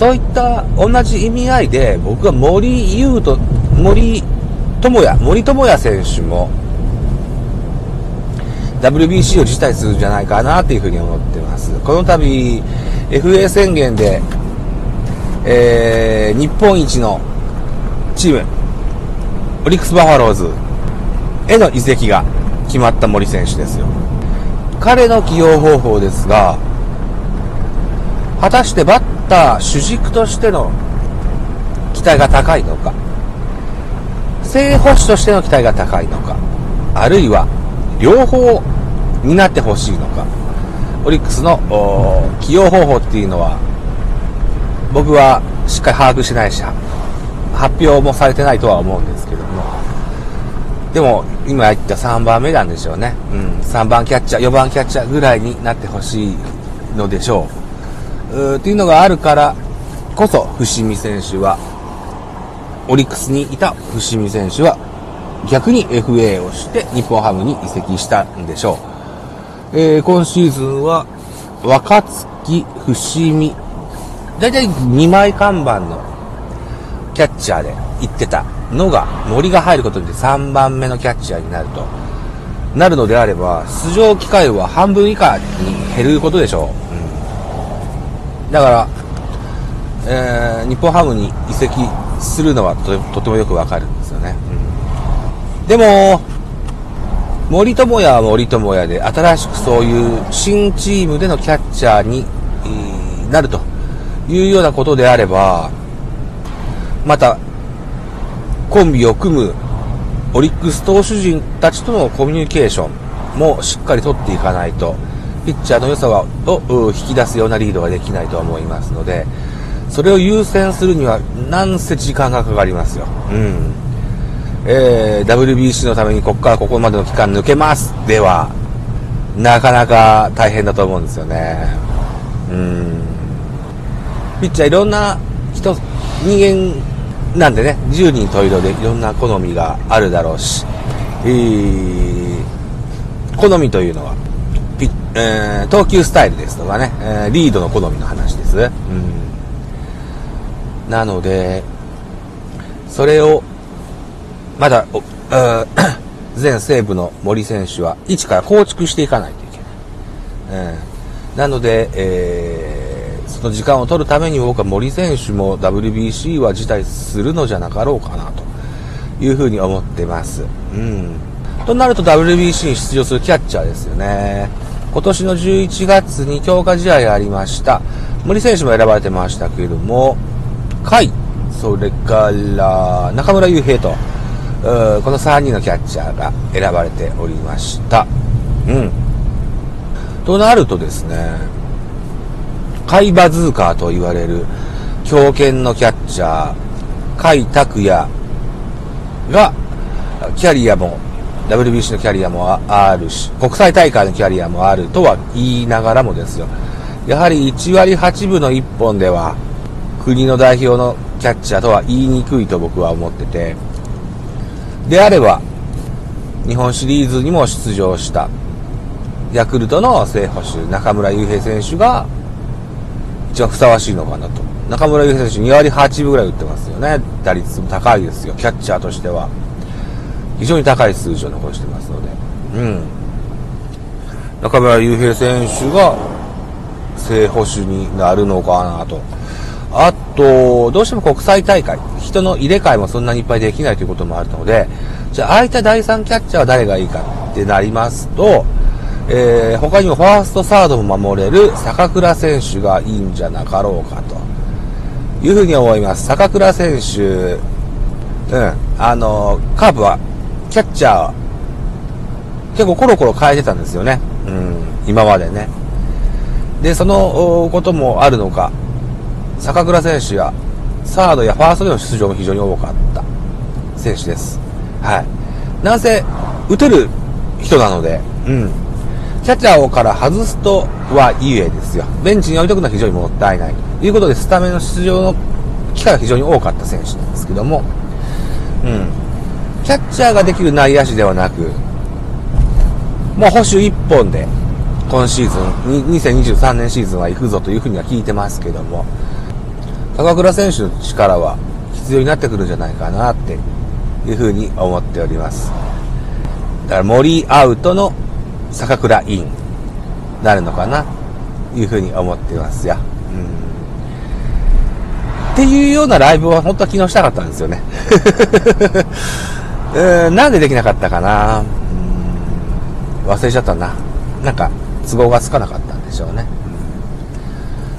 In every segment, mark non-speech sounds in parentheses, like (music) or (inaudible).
そういった同じ意味合いで、僕は森優と、森友也、森友也選手も、WBC を辞退するんじゃないかなというふうに思ってます。この度、FA 宣言で、えー、日本一のチーム、オリックスバファローズへの移籍が決まった森選手ですよ。彼の起用方法ですが、果たしてバッター主軸としての期待が高いのか、正捕手としての期待が高いのか、あるいは両方になってほしいのか、オリックスの起用方法っていうのは、僕はしっかり把握しないし、発表もされてないとは思うんですけども、でも、今言った3番目なんでしょうね。うん、3番キャッチャー、4番キャッチャーぐらいになってほしいのでしょう。うっていうのがあるからこそ、伏見選手は、オリックスにいた伏見選手は、逆に FA をして日本ハムに移籍したんでしょう。えー、今シーズンは、若月、伏見、だいたい2枚看板のキャッチャーで行ってたのが、森が入ることで3番目のキャッチャーになると。なるのであれば、出場機会は半分以下に減ることでしょう。だから、えー、日本ハムに移籍するのはととてもよくわかるんですよね。うん、でも、森友哉は森友哉で、新しくそういう新チームでのキャッチャーに、なるというようなことであれば、またコンビを組むオリックス投手陣たちとのコミュニケーションもしっかりとっていかないと、ピッチャーの良さを引き出すようなリードができないと思いますので、それを優先するには、なんせ時間がかかりますよ。うん。えー、WBC のためにここからここまでの期間抜けますでは、なかなか大変だと思うんですよね。うん。ピッチャーいろんな人、人間なんでね、10人十色でいろんな好みがあるだろうし、えー、好みというのは、えー、投球スタイルですとかね、えー、リードの好みの話です。うん、なので、それを、まだ、全西部の森選手は、一から構築していかないといけない。うん、なので、えーその時間を取るために僕は森選手も WBC は辞退するのじゃなかろうかなというふうに思ってます。うん。となると WBC に出場するキャッチャーですよね。今年の11月に強化試合ありました。森選手も選ばれてましたけれども、甲斐、それから中村悠平と、この3人のキャッチャーが選ばれておりました。うん。となるとですね、カイバズーカーと言われる強肩のキャッチャー、甲斐拓也が、キャリアも、WBC のキャリアもあるし、国際大会のキャリアもあるとは言いながらもですよ。やはり1割8分の1本では、国の代表のキャッチャーとは言いにくいと僕は思ってて、であれば、日本シリーズにも出場した、ヤクルトの正捕手、中村悠平選手が、一番ふさわしいのかなと。中村悠平選手2割8分ぐらい打ってますよね。打率も高いですよ。キャッチャーとしては。非常に高い数字を残してますので。うん。中村悠平選手が正捕手になるのかなと。あと、どうしても国際大会、人の入れ替えもそんなにいっぱいできないということもあるので、じゃあ空いった第3キャッチャーは誰がいいかってなりますと、えー、他にもファースト、サードも守れる坂倉選手がいいんじゃなかろうかというふうに思います。坂倉選手、うん、あの、カープはキャッチャー結構コロコロ変えてたんですよね。うん、今までね。で、そのこともあるのか、坂倉選手やサードやファーストでの出場も非常に多かった選手です。はい。なんせ、打てる人なので、うん。キャッチャーをから外すとはいえですよ。ベンチに置いとくのは非常にもったいない。ということで、スタメンの出場の機会が非常に多かった選手なんですけども、うん。キャッチャーができる内野手ではなく、もう保守一本で、今シーズン、2023年シーズンは行くぞというふうには聞いてますけども、高倉選手の力は必要になってくるんじゃないかなっていうふうに思っております。だから森アウトの坂倉インなるのかないうふうに思ってますよ。うん。っていうようなライブは本当は昨日したかったんですよね。うん、なんでできなかったかな、忘れちゃったな。なんか、都合がつかなかったんでしょうね。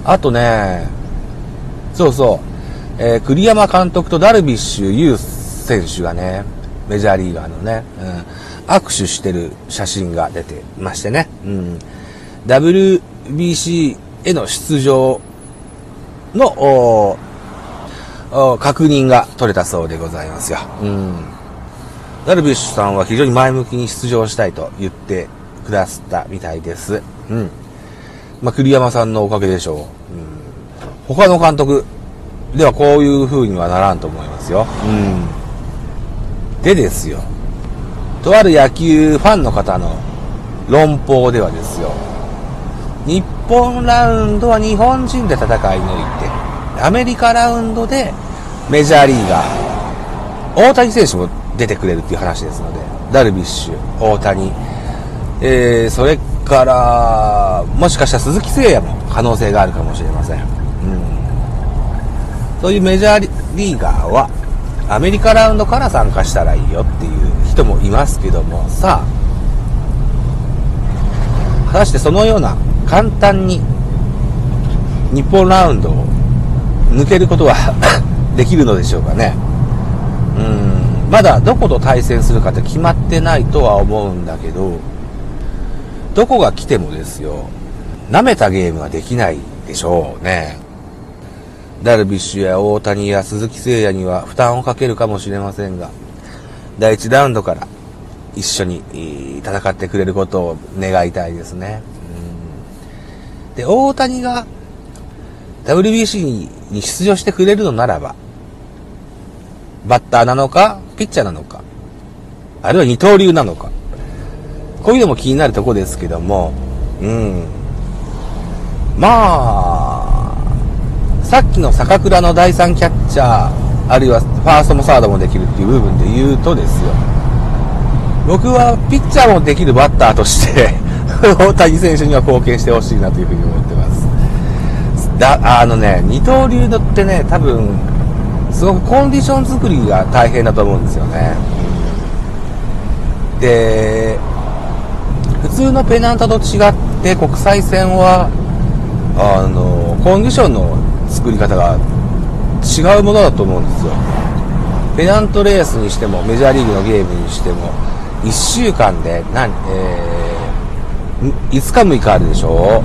あとね、そうそう、えー、栗山監督とダルビッシュ有選手がね、メジャーリーガーのね、うん、握手してる写真が出てましてね、うん、WBC への出場の確認が取れたそうでございますよ。うん。ダルビッシュさんは非常に前向きに出場したいと言ってくださったみたいです。うん。まあ、栗山さんのおかげでしょう。うん。他の監督ではこういう風にはならんと思いますよ。うん。でですよ。とある野球ファンの方の論法ではですよ。日本ラウンドは日本人で戦い抜いて、アメリカラウンドでメジャーリーガー、大谷選手も出てくれるっていう話ですので、ダルビッシュ、大谷、えー、それから、もしかしたら鈴木誠也も可能性があるかもしれません。うん。そういうメジャーリーガーは、アメリカラウンドから参加したらいいよっていう人もいますけども、さあ、果たしてそのような簡単に日本ラウンドを抜けることは (laughs) できるのでしょうかね。うん、まだどこと対戦するかって決まってないとは思うんだけど、どこが来てもですよ、舐めたゲームはできないでしょうね。ダルビッシュや大谷や鈴木誠也には負担をかけるかもしれませんが、第1ラウンドから一緒に戦ってくれることを願いたいですね。うん、で、大谷が WBC に出場してくれるのならば、バッターなのか、ピッチャーなのか、あるいは二刀流なのか、こういうのも気になるとこですけども、うん。まあ、さっきの坂倉の第3キャッチャー、あるいはファーストもサードもできるっていう部分で言うとですよ、僕はピッチャーもできるバッターとして (laughs) 大谷選手には貢献してほしいなというふうに思ってます。だ、あのね、二刀流のってね、多分、すごくコンディション作りが大変だと思うんですよね。で、普通のペナントと違って国際戦は、あの、コンディションの作り方が違うものだと思うんですよ。ペナントレースにしても、メジャーリーグのゲームにしても、1週間で何、えー、5日6日あるでしょ？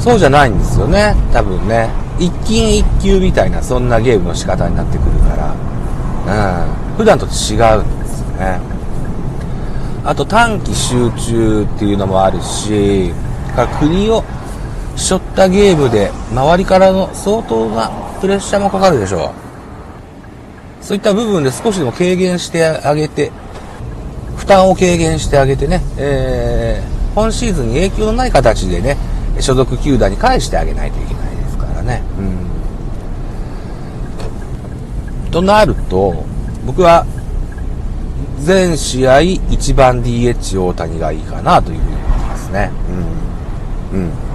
そうじゃないんですよね、多分ね。一金一球みたいな、そんなゲームの仕方になってくるから、うん、普段と違うんですよね。あと短期集中っていうのもあるし、国を背負ったゲームで周りからの相当なプレッシャーもかかるでしょう。そういった部分で少しでも軽減してあげて、負担を軽減してあげてね、えー、今シーズンに影響のない形でね、所属球団に返してあげないといけないね。うん。となると、僕は、全試合1番 DH 大谷がいいかなというふうに思いますね。うん。うん。